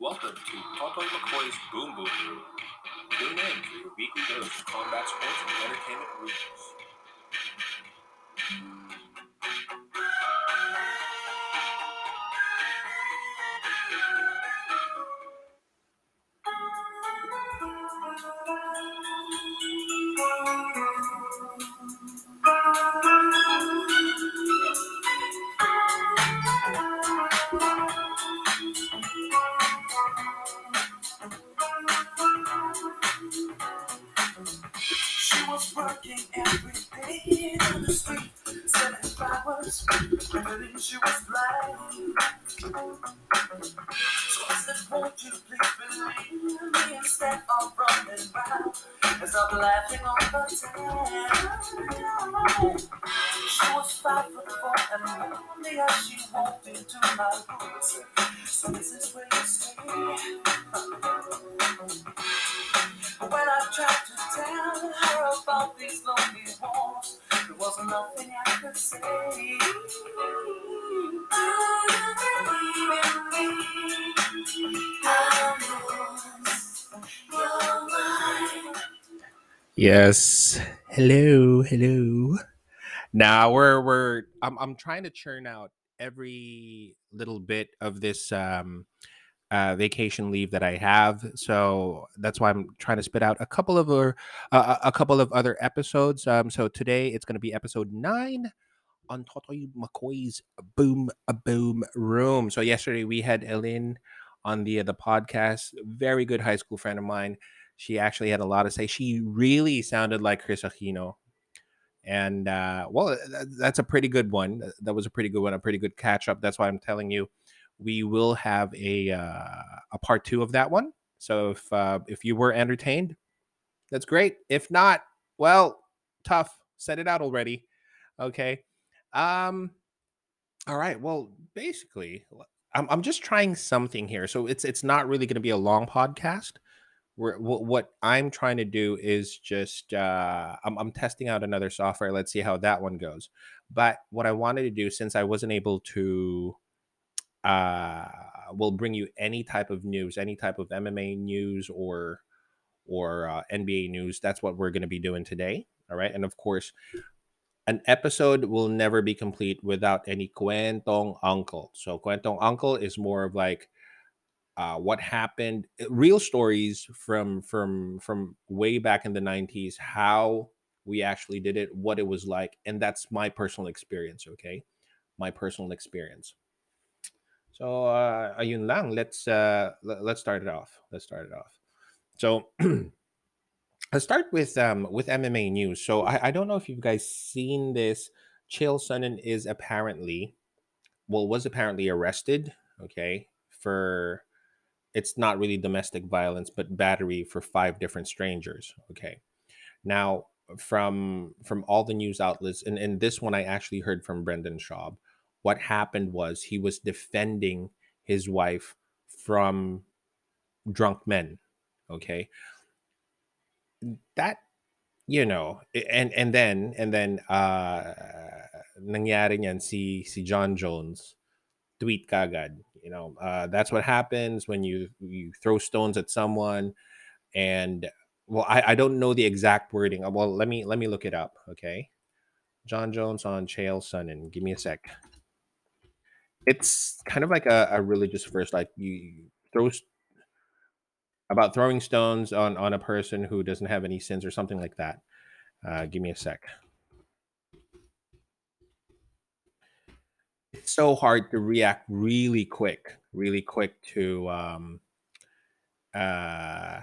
Welcome to Totoy McKoy's Boom Boom Room. Tune in for your weekly dose of combat sports and entertainment rumors. Foot four and lonely as she walked into my room. So this is where you stay. When I tried to tell her about these lonely walks, there was nothing I could say. Do you believe in. Yes. Hello, hello. Now we're we're I'm I'm trying to churn out every little bit of this um uh vacation leave that I have. So that's why I'm trying to spit out a couple of other uh, a couple of other episodes. Um so today it's going to be episode 9 on Totoy McKoy's Boom Boom Room. So yesterday we had Ellen on the the podcast, very good high school friend of mine. She actually had a lot to say. She really sounded like Kris Aquino and uh, well, th- that's a pretty good one. That was a pretty good one, a pretty good catch up. That's why I'm telling you, we will have a uh, a part two of that one. So if uh, if you were entertained, that's great. If not, well, tough. Set it out already. Okay. Um. All right. Well, basically, I'm I'm just trying something here. So it's it's not really going to be a long podcast we're, wh- what I'm trying to do is just uh, I'm, I'm testing out another software. Let's see how that one goes. But what I wanted to do, since I wasn't able to, uh, will bring you any type of news, any type of MMA news or or uh, NBA news. That's what we're going to be doing today. All right, and of course, an episode will never be complete without any kwentong uncle. So kwentong uncle is more of like uh, what happened uh, real stories from from from way back in the 90s how we actually did it what it was like and that's my personal experience okay? My personal experience. So uh ayun lang let's uh le- let's start it off let's start it off. So let's start with um with mma news. So i, I don't know if you guys seen this chael sonnen is apparently well was apparently arrested okay for it's not really domestic violence but battery for five different strangers okay? Now from from all the news outlets and, and this one i actually heard from brendan schaub what happened was he was defending his wife from drunk men okay? That you know and and then and then uh nangyari niyan si si Jon Jones tweet kagad you know uh that's what happens when you you throw stones at someone and well I I don't know the exact wording Uh, well let me let me look it up okay? Jon Jones on Chael Sonnen give me a sec. It's kind of like a, a religious verse like you throw about throwing stones on on a person who doesn't have any sins or something like that. Uh give me a sec it's so hard to react really quick, really quick to um uh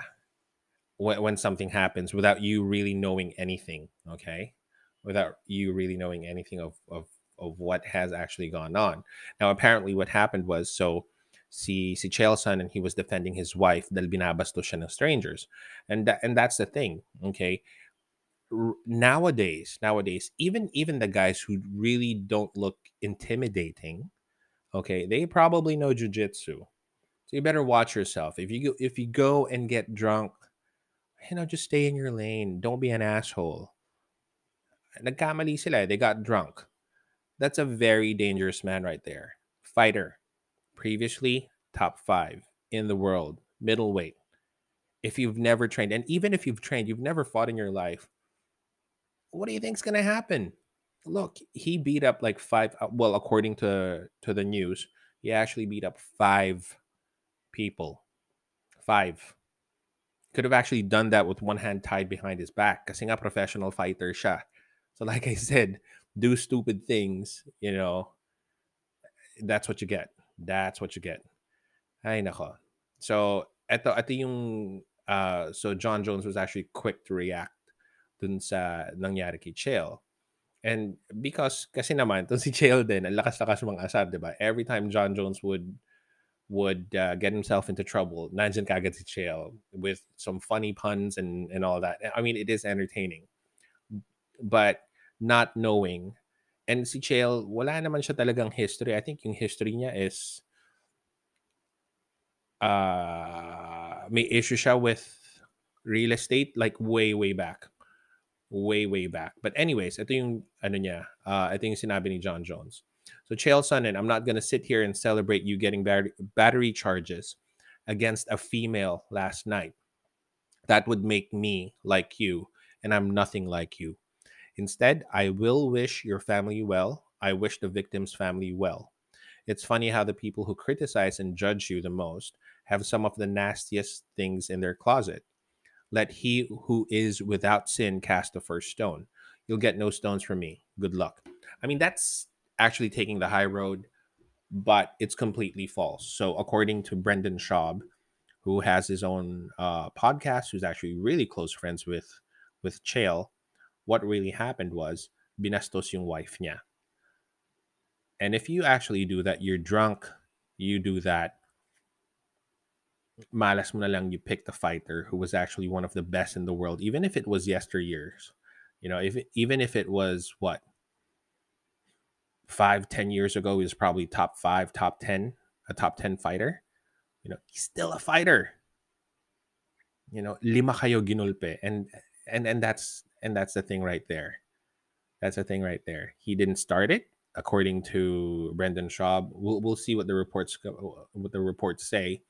when, when something happens without you really knowing anything, okay? Without you really knowing anything of of of what has actually gone on. Now apparently what happened was so See, si si Chael Sonnen he was defending his wife dahil binabastos siya ng strangers. And that, and that's the thing, okay? Nowadays nowadays even even the guys who really don't look intimidating okay they probably know jujitsu so you better watch yourself. If you go if you go and get drunk you know just stay in your lane. Don't be an asshole. Nagkamali sila eh, they got drunk. That's a very dangerous man right there. Fighter previously top 5 in the world, middleweight. If you've never trained, and even if you've trained, you've never fought in your life, what do you think's gonna happen? Look, he beat up like five. uh, Well, according to to the news, he actually beat up five people. Five. Could have actually done that with one hand tied behind his back. Kasi nga professional fighter siya. So like I said, do stupid things, you know, that's what you get. That's what you get. Ay. So, eto, eto yung, uh, so Jon Jones was actually quick to react dun sa nangyari kay Chael. And because, kasi naman, to si Chael din, ang lakas-lakas mga asar, di ba? Every time Jon Jones would would uh, get himself into trouble, nandyan kagad si Chael with some funny puns and, and all that. I mean, it is entertaining. But not knowing, and si Chael, wala naman siya talagang history. I think yung history niya is uh may issue siya with real estate like way way back way way back. But anyways ito yung ano niya uh ito yung sinabi ni Jon Jones. So Chael Sonnen I'm not gonna sit here and celebrate you getting bat- battery charges against a female last night. That would make me like you and I'm nothing like you. Instead I will wish your family well. I wish the victim's family well. It's funny how the people who criticize and judge you the most have some of the nastiest things in their closet. Let he who is without sin cast the first stone. You'll get no stones from me. Good luck. I mean, that's actually taking the high road, but it's completely false. So, according to Brendan Schaub, who has his own uh, podcast, who's actually really close friends with with Chael, what really happened was binastos yung wife niya. And if you actually do that, you're drunk, you do that, malas mo na lang you pick the fighter who was actually one of the best in the world, even if it was yesteryears. You know, if even if it was what five, ten years ago, he was probably top five, top ten, a top ten fighter. You know, he's still a fighter. You know, lima kayo ginulpe, and and and that's and that's the thing right there. That's the thing right there. He didn't start it, according to Brendan Schaub. We'll we'll see what the reports what the reports say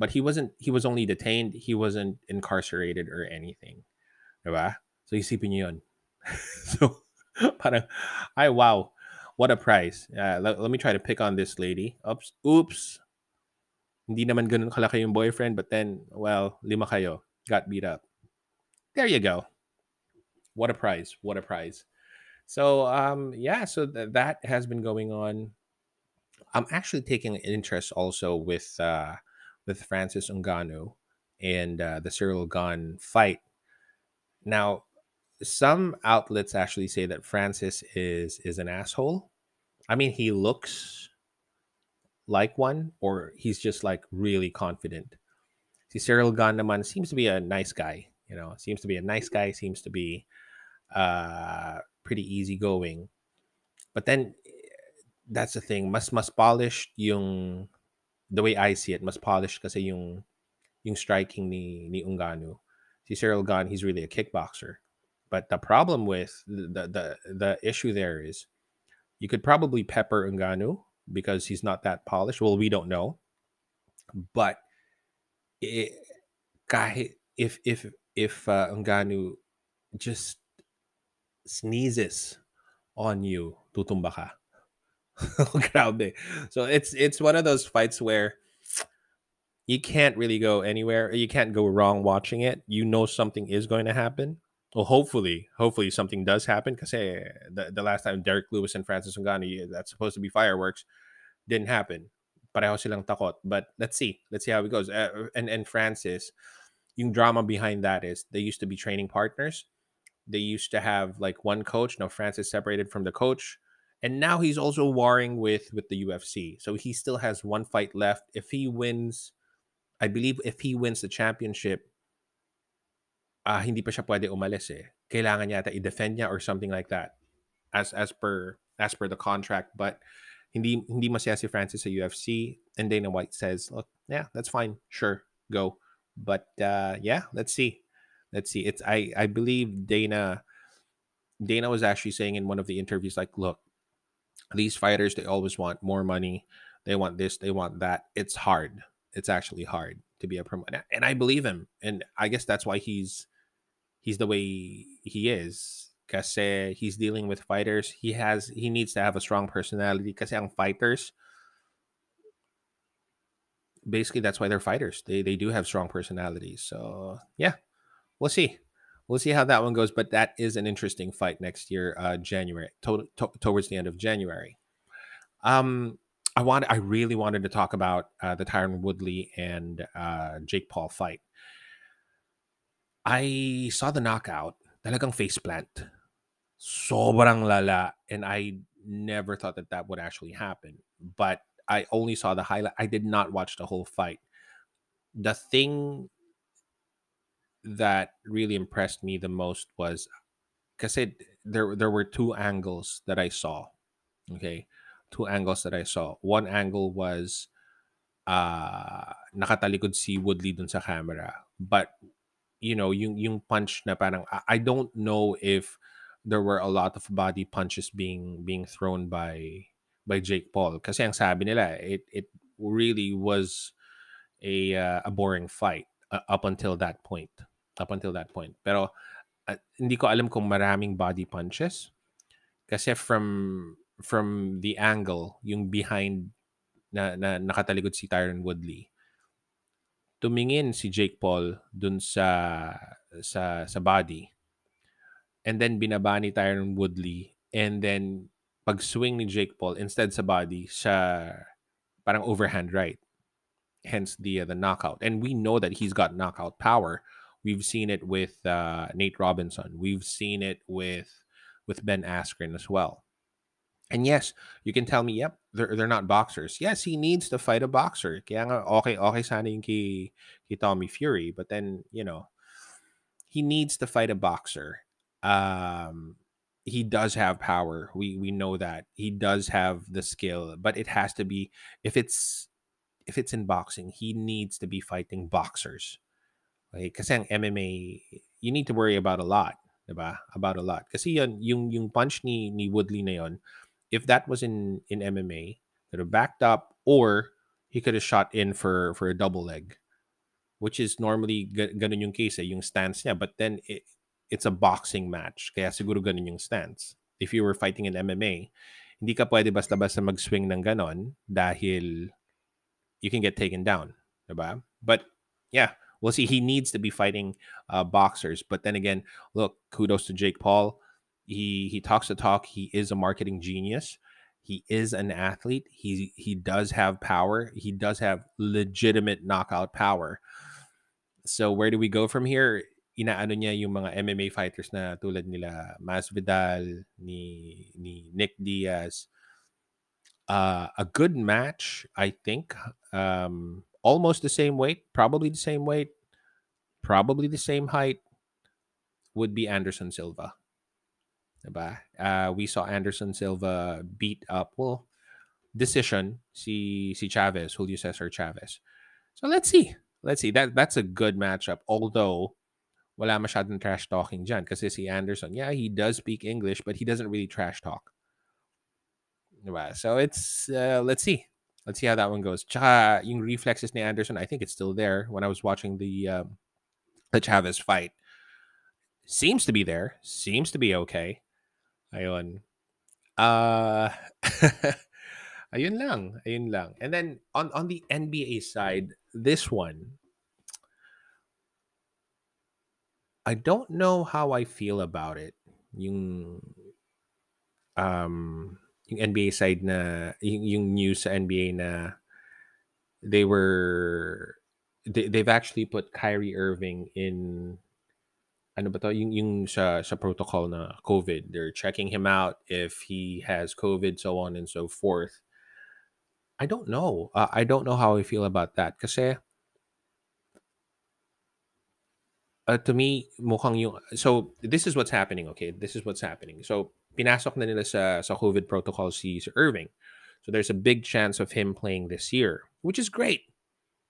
but he wasn't he was only detained he wasn't incarcerated or anything. Diba? so isipin niyo yun. So parang ay wow. What a prize uh, let, let me try to pick on this lady. Oops oops. Hindi naman ganun kalaki yung boyfriend but then well lima kayo. Got beat up. There you go. What a prize what a prize so um yeah so th- that has been going on. I'm actually taking interest also with uh with Francis Ngannou and uh, the Ciryl Gane fight. Now, some outlets actually say that Francis is is an asshole. I mean, he looks like one, or he's just like really confident. See, Ciryl naman seems to be a nice guy. You know, seems to be a nice guy. Seems to be uh, pretty easygoing. But then that's the thing. Mas mas polished yung the way I see it, mas polished kasi yung yung striking ni ni Ngannou. Si Ciryl Gane, he's really a kickboxer. But the problem with the the the issue there is you could probably pepper Ngannou because he's not that polished. Well, we don't know. But it, if if if uh, Ngannou just sneezes on you, tutumba ka. Grabe. So it's it's one of those fights where you can't really go anywhere. You can't go wrong watching it. You know something is going to happen. Well, hopefully, hopefully something does happen. Because hey, the, the last time Derrick Lewis and Francis Ngannou, that's supposed to be fireworks, didn't happen. Pareho silang takot. But let's see. Let's see how it goes. Uh, and and Francis, yung drama behind that is they used to be training partners. They used to have like one coach. Now Francis separated from the coach and now he's also warring with with the UFC. So he still has one fight left. If he wins, I believe if he wins the championship, ah hindi pa siya pwede umalis eh. Kailangan yata i-defend niya or something like that. As as per as per the contract, but hindi hindi masaya si Francis sa UFC and Dana White says, "Look, yeah, that's fine. Sure, go." But uh yeah, let's see. Let's see. It's I I believe Dana Dana was actually saying in one of the interviews like, "Look, these fighters they always want more money they want this they want that it's hard it's actually hard to be a promoter. And I believe him. And I guess that's why he's he's the way he is. Because eh, he's dealing with fighters. He has he needs to have a strong personality. Because ang fighters, basically that's why they're fighters. They they do have strong personalities. So yeah, we'll see. We'll see how that one goes. But that is an interesting fight next year, uh, January, to- to- towards the end of January. Um, I want I really wanted to talk about uh, the Tyron Woodley and uh, Jake Paul fight. I saw the knockout, talagang face plant. Sobrang lala and I never thought that that would actually happen. But I only saw the highlight. I did not watch the whole fight. The thing that really impressed me the most was because there there were two angles that I saw. Okay, two angles that I saw. One angle was uh nakatalikod si Woodley dun sa camera. But you know, yung yung punch na parang I, I don't know if there were a lot of body punches being being thrown by by Jake Paul kasi ang sabi nila it it really was a uh, a boring fight uh, up until that point up until that point. Pero uh, hindi ko alam kung maraming body punches. Kasi from from the angle yung behind na, na nakatalikod si Tyron Woodley tumingin si Jake Paul dun sa sa sa body. And then binaba ni Tyron Woodley. And then pag swing ni Jake Paul instead sa body sa parang overhand right. Hence the uh, the knockout. And we know that he's got knockout power we've seen it with uh, Nate Robinson we've seen it with with Ben Askren as well and yes, you can tell me, yep, they're, they're not boxers. Yes, he needs to fight a boxer. Kaya nga, okay, okay sana yung kay, kay Tommy Fury. But then, you know, he needs to fight a boxer. Um, he does have power. We we know that. He does have the skill, but it has to be if it's if it's in boxing, he needs to be fighting boxers. Okay? Kasi ang MMA, you need to worry about a lot. Diba? About a lot. Kasi yun, yung, yung punch ni, ni Woodley na yun, if that was in in MMA, that have backed up, or he could have shot in for for a double leg, which is normally ganun yung case, eh, yung stance niya. But then it, it's a boxing match, kaya siguro ganun yung stance. If you were fighting in MMA, hindi ka pwede basta-basta mag-swing ng ganon dahil you can get taken down, diba? But yeah, we'll see. He needs to be fighting uh, boxers. But then again, look, kudos to Jake Paul he he talks the talk. He is a marketing genius. He is an athlete. He he does have power. He does have legitimate knockout power. So where do we go from here? Inaano niya yung mga MMA fighters na tulad nila Masvidal, ni ni Nick Diaz. Uh, a good match, I think. Um, almost the same weight, probably the same weight, probably the same height, would be Anderson Silva. Uh, we saw Anderson Silva beat up, well, decision si si Chavez, Julio Cesar Chavez. So let's see. Let's see. That that's a good matchup. Although wala masyadong trash talking dyan kasi si Anderson, yeah, he does speak English, but he doesn't really trash talk. Diba? So it's uh, let's see. Let's see how that one goes. Tsaka yung reflexes ni Anderson, I think it's still there when I was watching the um, the Chavez fight. Seems to be there. Seems to be okay. Ayun. Uh, ayun lang. Ayun lang. And then on on the NBA side, this one I don't know how I feel about it. Yung um yung NBA side na yung, yung news sa NBA na they were they, they've actually put Kyrie Irving in ano ba to, yung, yung sa, sa protocol na COVID. They're checking him out if he has COVID, so on and so forth. I don't know. Uh, I don't know how I feel about that. Kasi, uh, to me, mukhang yung... So, this is what's happening, okay? This is what's happening. So, pinasok na nila sa, sa COVID protocol si, si Irving. So, there's a big chance of him playing this year, which is great.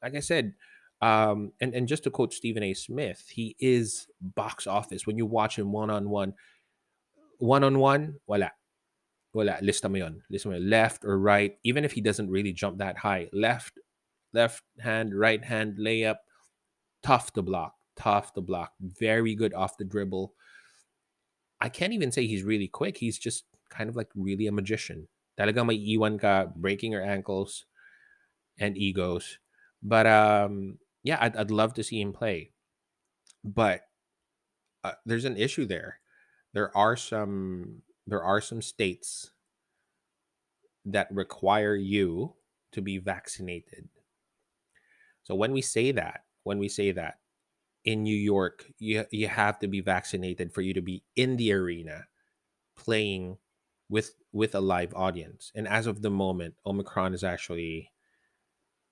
Like I said, um, and and just to quote Stephen A. Smith, he is box office. When you watch him one on one, one on one, wala, wala. Lista mo yon. Lista mo yon. Left or right, even if he doesn't really jump that high, left left hand, right hand layup. Tough to block. Tough to block. Very good off the dribble. I can't even say he's really quick. He's just kind of like really a magician. Talagang may iwan ka, breaking your ankles and egos. But um, yeah, I'd, I'd love to see him play. But uh, there's an issue there. There are some there are some states that require you to be vaccinated. So when we say that, when we say that in New York, you you have to be vaccinated for you to be in the arena playing with with a live audience. And as of the moment, Omicron is actually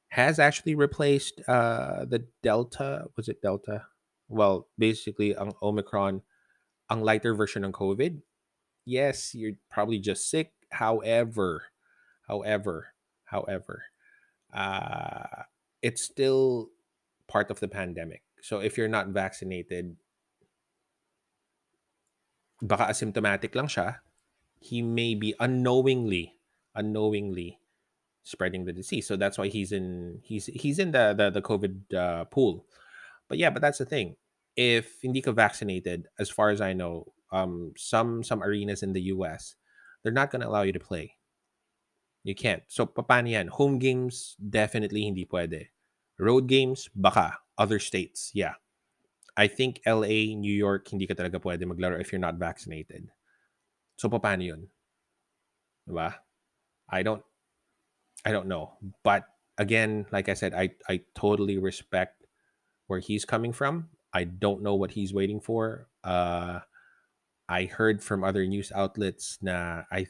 has actually replaced uh the Delta, was it Delta? Well, basically Omicron ang lighter version of COVID. Yes, you're probably just sick. However, however, however, uh it's still part of the pandemic. So if you're not vaccinated, baka asymptomatic lang siya, he may be unknowingly, unknowingly spreading the disease. So that's why he's in he's he's in the the, the COVID uh, pool. But yeah, but that's the thing. If hindi ka vaccinated, as far as I know, um, some some arenas in the U.S. they're not gonna allow you to play. You can't. So paano? Home games definitely hindi pwede. Road games baka. Other states, yeah. I think LA, New York, hindi ka talaga pwede maglaro if you're not vaccinated. So paano yun? Diba? I don't I don't know. But again, like I said, I I totally respect where he's coming from. I don't know what he's waiting for. Uh I heard from other news outlets na I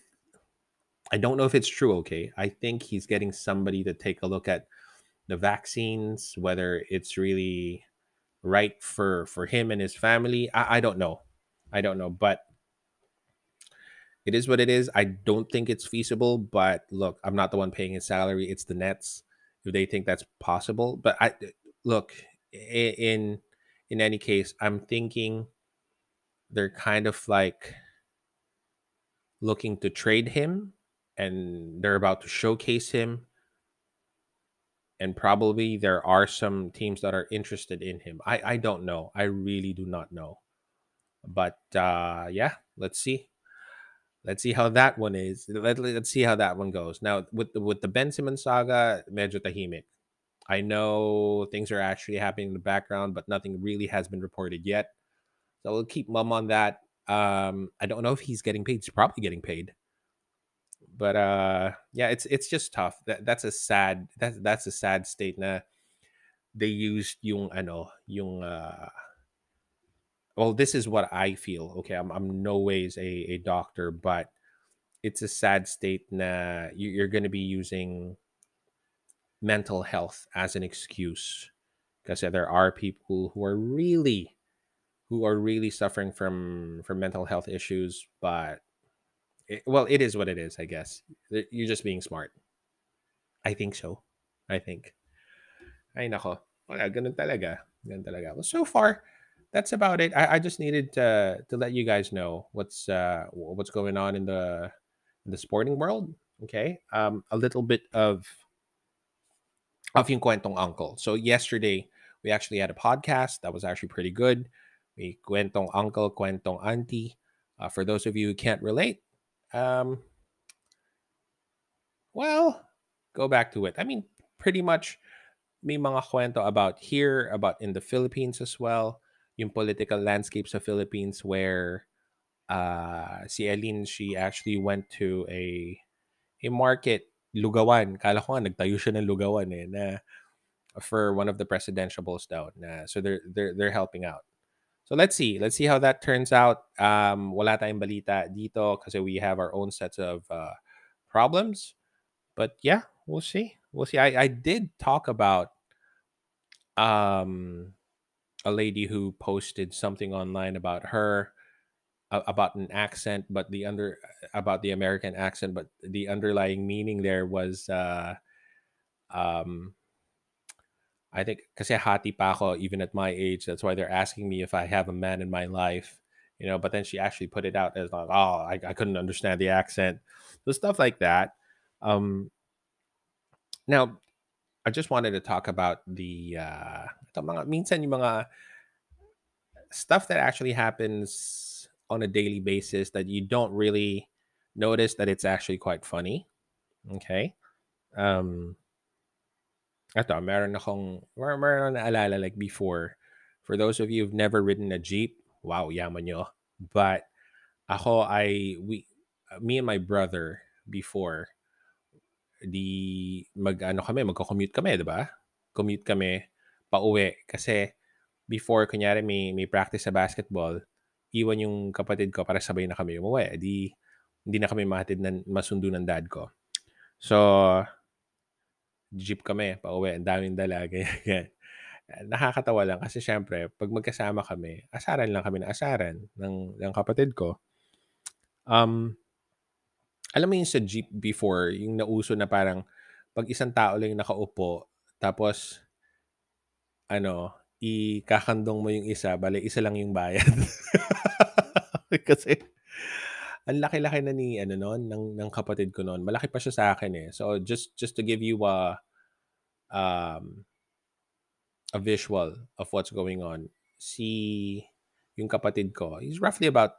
I don't know if it's true, okay? I think he's getting somebody to take a look at the vaccines, whether it's really right for for him and his family. I, I don't know. I don't know, but it is what it is. I don't think it's feasible, but look, I'm not the one paying his salary. It's the Nets. If they think that's possible, but I uh, look in in any case, I'm thinking they're kind of like looking to trade him and they're about to showcase him and probably there are some teams that are interested in him. I i don't know. I really do not know. But uh yeah let's see. Let's see how that one is. Let, let's see how that one goes. Now with the with the ben simmons saga medyo tahimik i know things are actually happening in the background but nothing really has been reported yet. So we'll keep mum on that. Um i don't know if he's getting paid. He's probably getting paid but uh yeah it's it's just tough. That that's a sad that's that's a sad state na they used yung ano yung uh well this is what i feel okay i'm, I'm no ways a, a doctor but it's a sad state na you, you're going to be using mental health as an excuse because there are people who are really who are really suffering from from mental health issues but it, well, it is what it is, I guess. You're just being smart. I think so. I think. Ay nako. Wala, ganun talaga. Ganun talaga. Well, so far, that's about it. I, I just needed to to let you guys know what's uh what's going on in the in the sporting world. Okay. Um a little bit of of yung kwentong uncle. So yesterday we actually had a podcast that was actually pretty good. We kwentong uncle, kwentong auntie. Uh, for those of you who can't relate, um, well, go back to it. I mean, pretty much may mga kwento about here, about in the Philippines as well, yung political landscapes of Philippines where uh, si Eileen, she actually went to a a market, Lugawan. Kala ko nga, nagtayo siya ng Lugawan eh, na for one of the presidential balls daw. Na, so they're, they're, they're helping out. So let's see. Let's see how that turns out. Um, wala tayong balita dito kasi we have our own sets of uh, problems. But yeah, we'll see. We'll see. I, I did talk about um, a lady who posted something online about her uh, about an accent, but the under about the American accent, but the underlying meaning there was uh, um, I think kasi hati pa ako even at my age. That's why they're asking me if I have a man in my life, you know. But then she actually put it out as like, oh, I, I couldn't understand the accent, so stuff like that. Um, now, I just wanted to talk about the uh, mga minsan yung mga stuff that actually happens on a daily basis that you don't really notice that it's actually quite funny. Okay? Um ito, meron akong mer meron akong naalala like before. For those of you who've never ridden a jeep, wow, yaman nyo. But ako I we me and my brother before di mag ano kami, magko-commute kami, 'di ba? Commute kami pauwi kasi before kunyari may may practice sa basketball, iwan yung kapatid ko para sabay na kami umuwi. Di hindi na kami mahatid ng masundo ng dad ko. So jeep kami pauwi, ang daming dala ganyan. Nakakatawa lang kasi syempre pag magkasama kami, asaran lang kami na asaran ng ng kapatid ko. Um alam mo yung sa jeep before, yung nauso na parang pag isang tao lang yung nakaupo, tapos ano, ikakandong mo yung isa, bale isa lang yung bayad. Kasi ang laki-laki na ni ano noon ng ng kapatid ko noon. Malaki pa siya sa akin eh. So just just to give you a um a visual of what's going on. Si yung kapatid ko, he's roughly about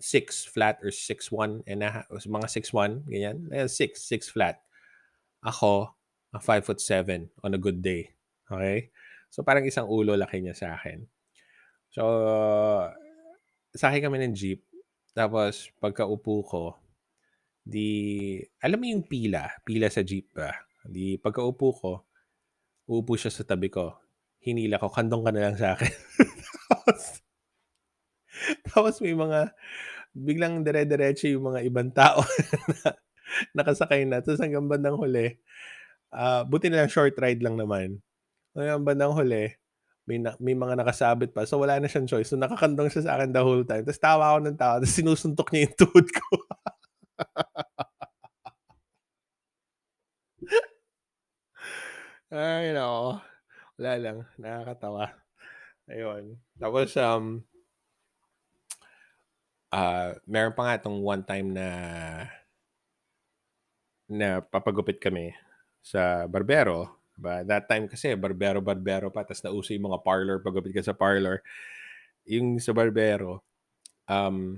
6 flat or 6'1 and a half, mga 6'1, ganyan. Eh, 6, 6 flat. Ako, 5 foot 7 on a good day. Okay? So, parang isang ulo laki niya sa akin. So, sakay kami ng jeep. Tapos, pagkaupo ko, di, alam mo yung pila, pila sa jeep ba? Di, pagkaupo ko, uupo siya sa tabi ko. Hinila ko, kandong ka na lang sa akin. tapos, tapos may mga, biglang dire-diretso yung mga ibang tao na nakasakay na. Tapos hanggang bandang huli, uh, buti na lang short ride lang naman. Hanggang bandang huli, may, na, may mga nakasabit pa. So wala na siyang choice. So nakakandong siya sa akin the whole time. Tapos tawa ako ng tawa. Tapos sinusuntok niya yung tuhod ko. Ay, nako. Wala lang. Nakakatawa. Ayun. Tapos, um, Ah, meron pa nga itong one time na na papagupit kami sa barbero. Ba, that time kasi barbero barbero pa tapos nauso yung mga parlor pagupit ka sa parlor. Yung sa barbero um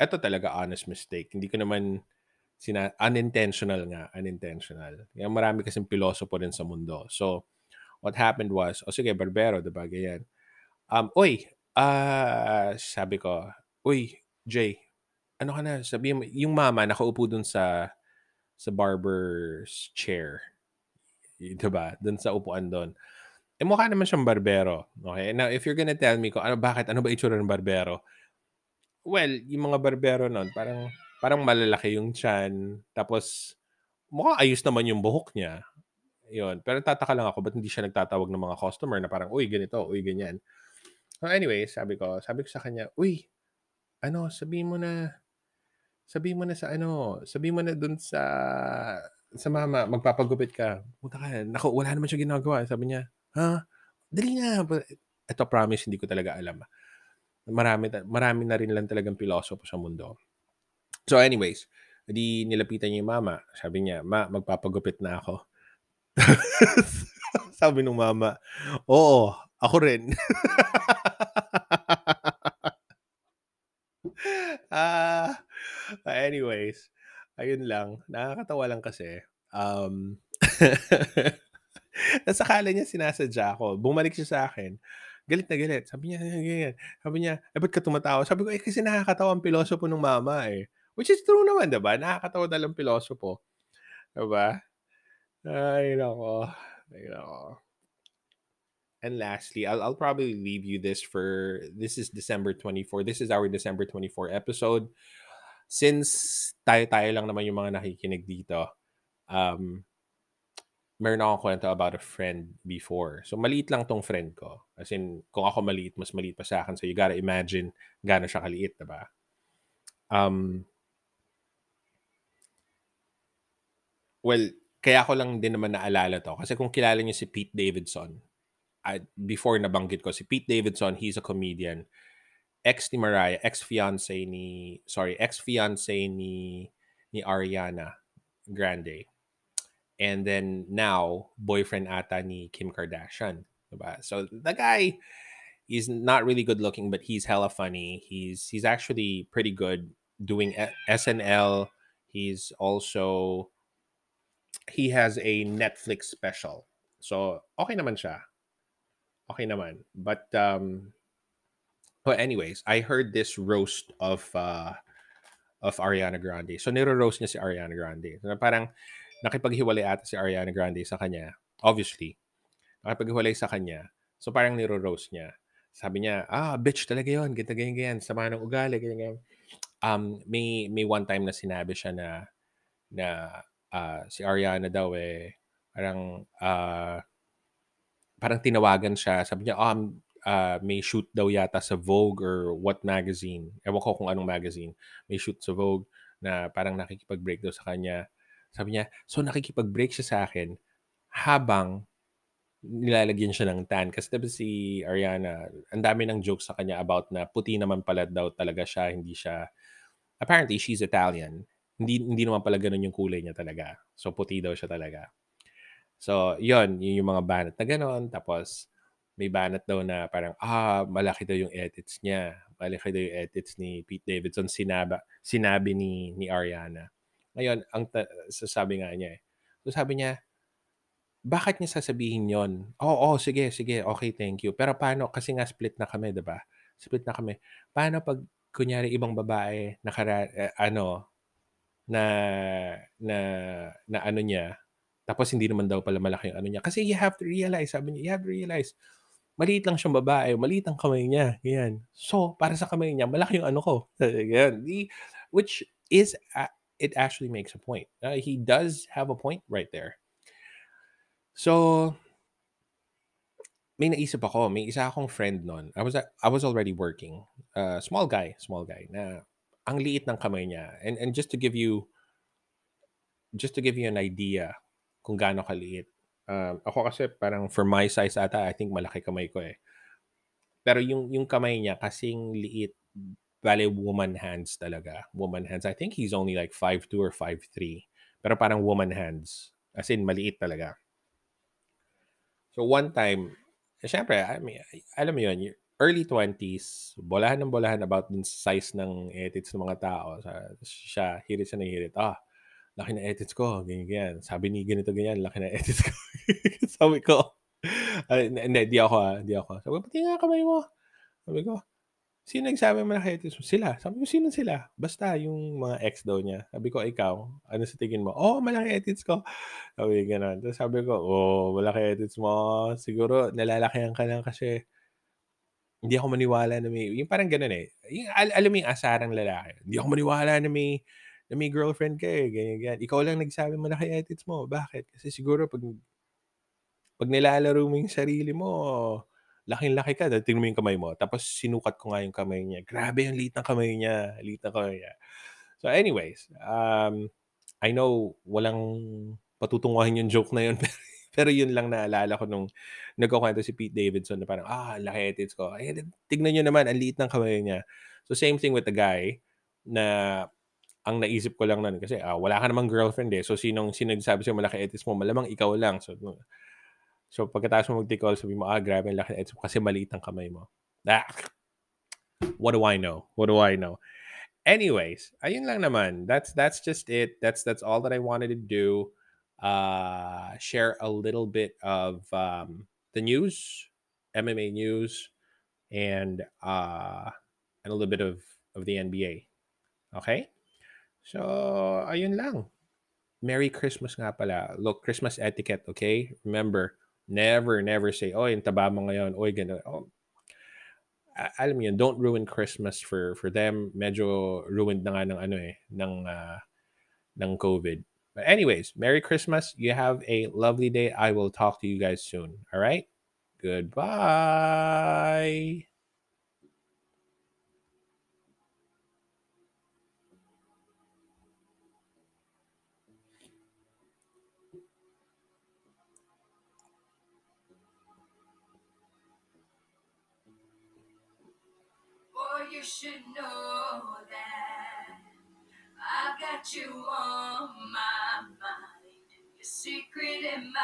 eto talaga honest mistake. Hindi ko naman sina unintentional nga, unintentional. Kaya marami kasing pilosopo rin sa mundo. So what happened was, o oh, sige, barbero, diba, ganyan. Um, oy, ah, uh, sabi ko, uy, Jay, ano ka na, sabi yung mama nakaupo dun sa sa barber's chair. Diba? Dun sa upuan doon. Eh, mukha naman siyang barbero. Okay? Now, if you're gonna tell me ko, ano, bakit, ano ba itsura ng barbero? Well, yung mga barbero noon, parang, parang malalaki yung chan. Tapos, mukha ayos naman yung buhok niya. Yun. Pero tataka lang ako, ba't hindi siya nagtatawag ng mga customer na parang, uy, ganito, uy, ganyan. So, anyway, sabi ko, sabi ko sa kanya, uy, ano, sabihin mo na sabihin mo na sa ano, sabihin mo na dun sa sa mama, magpapagupit ka. Punta ka, naku, wala naman siya ginagawa. Sabi niya, ha? Dali na. Ito promise, hindi ko talaga alam. Marami, marami na rin lang talagang pilosopo sa mundo. So anyways, di nilapitan niya yung mama. Sabi niya, ma, magpapagupit na ako. Sabi nung mama, oo, ako rin. Ah, anyways, ayun lang. Nakakatawa lang kasi. Um, nasa kala niya sinasadya ako. Bumalik siya sa akin. Galit na galit. Sabi niya, ganyan. Sabi niya, eh, ba't ka tumatawa? Sabi ko, eh, kasi nakakatawa ang pilosopo ng mama eh. Which is true naman, diba? Nakakatawa dalang pilosopo. Diba? Ay, nako. Ay, nako. And lastly, I'll, I'll probably leave you this for this is December 24. This is our December 24 episode. Since tayo-tayo lang naman yung mga nakikinig dito, um, meron akong kwento about a friend before. So, maliit lang tong friend ko. As in, kung ako maliit, mas maliit pa sa akin. So, you gotta imagine gano'n siya kaliit, diba? Um, well, kaya ko lang din naman naalala to. Kasi kung kilala niyo si Pete Davidson, I, before nabanggit ko si Pete Davidson, he's a comedian. Ex ni Mariah, ex-fiance ni sorry, ex-fiance ni ni Ariana Grande. and then now boyfriend ata ni Kim Kardashian. Diba? So the guy he's not really good looking but he's hella funny. He's he's actually pretty good doing SNL. He's also he has a Netflix special. So okay naman siya. Okay naman. But um but anyways, I heard this roast of uh of Ariana Grande. So niro-roast niya si Ariana Grande. So, parang nakipaghiwalay ata si Ariana Grande sa kanya. Obviously. Nakipaghiwalay sa kanya. So parang niro-roast niya. Sabi niya, ah, bitch talaga yun. Ganto, ganyan, ganyan. Sama ng ugali, ganyan, ganyan. Um, may, may one time na sinabi siya na na ah, si Ariana daw eh, parang ah, parang tinawagan siya. Sabi niya, um, ah, may shoot daw yata sa Vogue or what magazine. Ewan ko kung anong magazine. May shoot sa Vogue na parang nakikipag-break daw sa kanya. Sabi niya, so nakikipag-break siya sa akin habang nilalagyan siya ng tan. Kasi diba si Ariana, ang dami ng jokes sa kanya about na puti naman pala daw talaga siya, hindi siya, apparently she's Italian. Hindi, hindi naman pala ganun yung kulay niya talaga. So puti daw siya talaga. So, yun, yun yung mga banat na gano'n. Tapos, may banat daw na parang, ah, malaki daw yung edits niya. Malaki daw yung edits ni Pete Davidson. Sinaba, sinabi ni, ni Ariana. Ngayon, ang ta- sasabi nga niya eh. So, sabi niya, bakit niya sasabihin yon? Oo, oh, sige, sige, okay, thank you. Pero paano, kasi nga split na kami, di ba? Split na kami. Paano pag, kunyari, ibang babae, nakara, eh, ano, na, na, na ano niya, tapos hindi naman daw pala malaki yung ano niya. Kasi you have to realize, sabi niya, you have to realize, maliit lang siyang babae, maliit ang kamay niya. Ganyan. So, para sa kamay niya, malaki yung ano ko. Ganyan. Which is, uh, it actually makes a point. Uh, he does have a point right there. So, may naisip ako, may isa akong friend nun. I was I was already working. Uh, small guy, small guy na ang liit ng kamay niya. And and just to give you just to give you an idea kung gaano kaliit. Um, ako kasi parang for my size ata, I think malaki kamay ko eh. Pero yung yung kamay niya kasing liit, bale woman hands talaga. Woman hands. I think he's only like 5'2 or 5'3. Pero parang woman hands. As in, maliit talaga. So one time, syempre, I mean, alam mo yun, early 20s, bolahan ng bolahan about dun size ng edits ng mga tao. Siya, hirit siya na hirit. Ah, laki na edits ko, ganyan, ganyan. Sabi ni ganito, ganyan, laki na edits ko. Sabi ko, hindi, di ako ah, di ako. Sabi ko, pati nga kamay mo. Sabi ko, sino nagsabi mo na edits mo? Sila. Sabi ko, sino sila? Basta yung mga ex daw niya. Sabi ko, ikaw, ano sa tingin mo? Oh, malaki edits ko. Sabi ko, gano'n. Tapos sabi ko, oh, malaki edits mo. Siguro, nalalakihan ka lang kasi hindi ako maniwala na may, yung parang ganun eh. Yung, al- alam mo yung asarang lalaki. Hindi ako maniwala na may, na may girlfriend ka eh. Ganyan, ganyan. Ikaw lang nagsabi malaki edits mo. Bakit? Kasi siguro pag, pag nilalaro mo yung sarili mo, laking-laki ka, dahil tingnan mo yung kamay mo. Tapos sinukat ko nga yung kamay niya. Grabe yung liit ng kamay niya. Liit ng kamay niya. So anyways, um, I know walang patutunguhan yung joke na yun. Pero yun lang naalala ko nung nagkukwento si Pete Davidson na parang, ah, laki edits ko. Ay, tignan nyo naman, ang liit ng kamay niya. So same thing with the guy na ang naisip ko lang nun kasi ah, wala ka namang girlfriend eh. So sinong sino nagsabi sa'yo malaki edits mo? Malamang ikaw lang. So So pagkatapos mo mag-take sabi mo, ah, grabe laki edits mo kasi maliit ang kamay mo. Ah, what do I know? What do I know? Anyways, ayun lang naman. That's that's just it. That's that's all that I wanted to do. Uh share a little bit of um the news, MMA news, and uh and a little bit of of the NBA. Okay? So, ayun lang. Merry Christmas nga pala. Look, Christmas etiquette, okay? Remember, never, never say, oh, yung taba mo ngayon, oy. Oh, alam mo yun, don't ruin Christmas for for them. Medyo ruined na nga ng ano eh, ng, uh, ng COVID. But anyways, Merry Christmas. You have a lovely day. I will talk to you guys soon. All right? Goodbye. You should know that I've got you on my mind. You're secret admirer.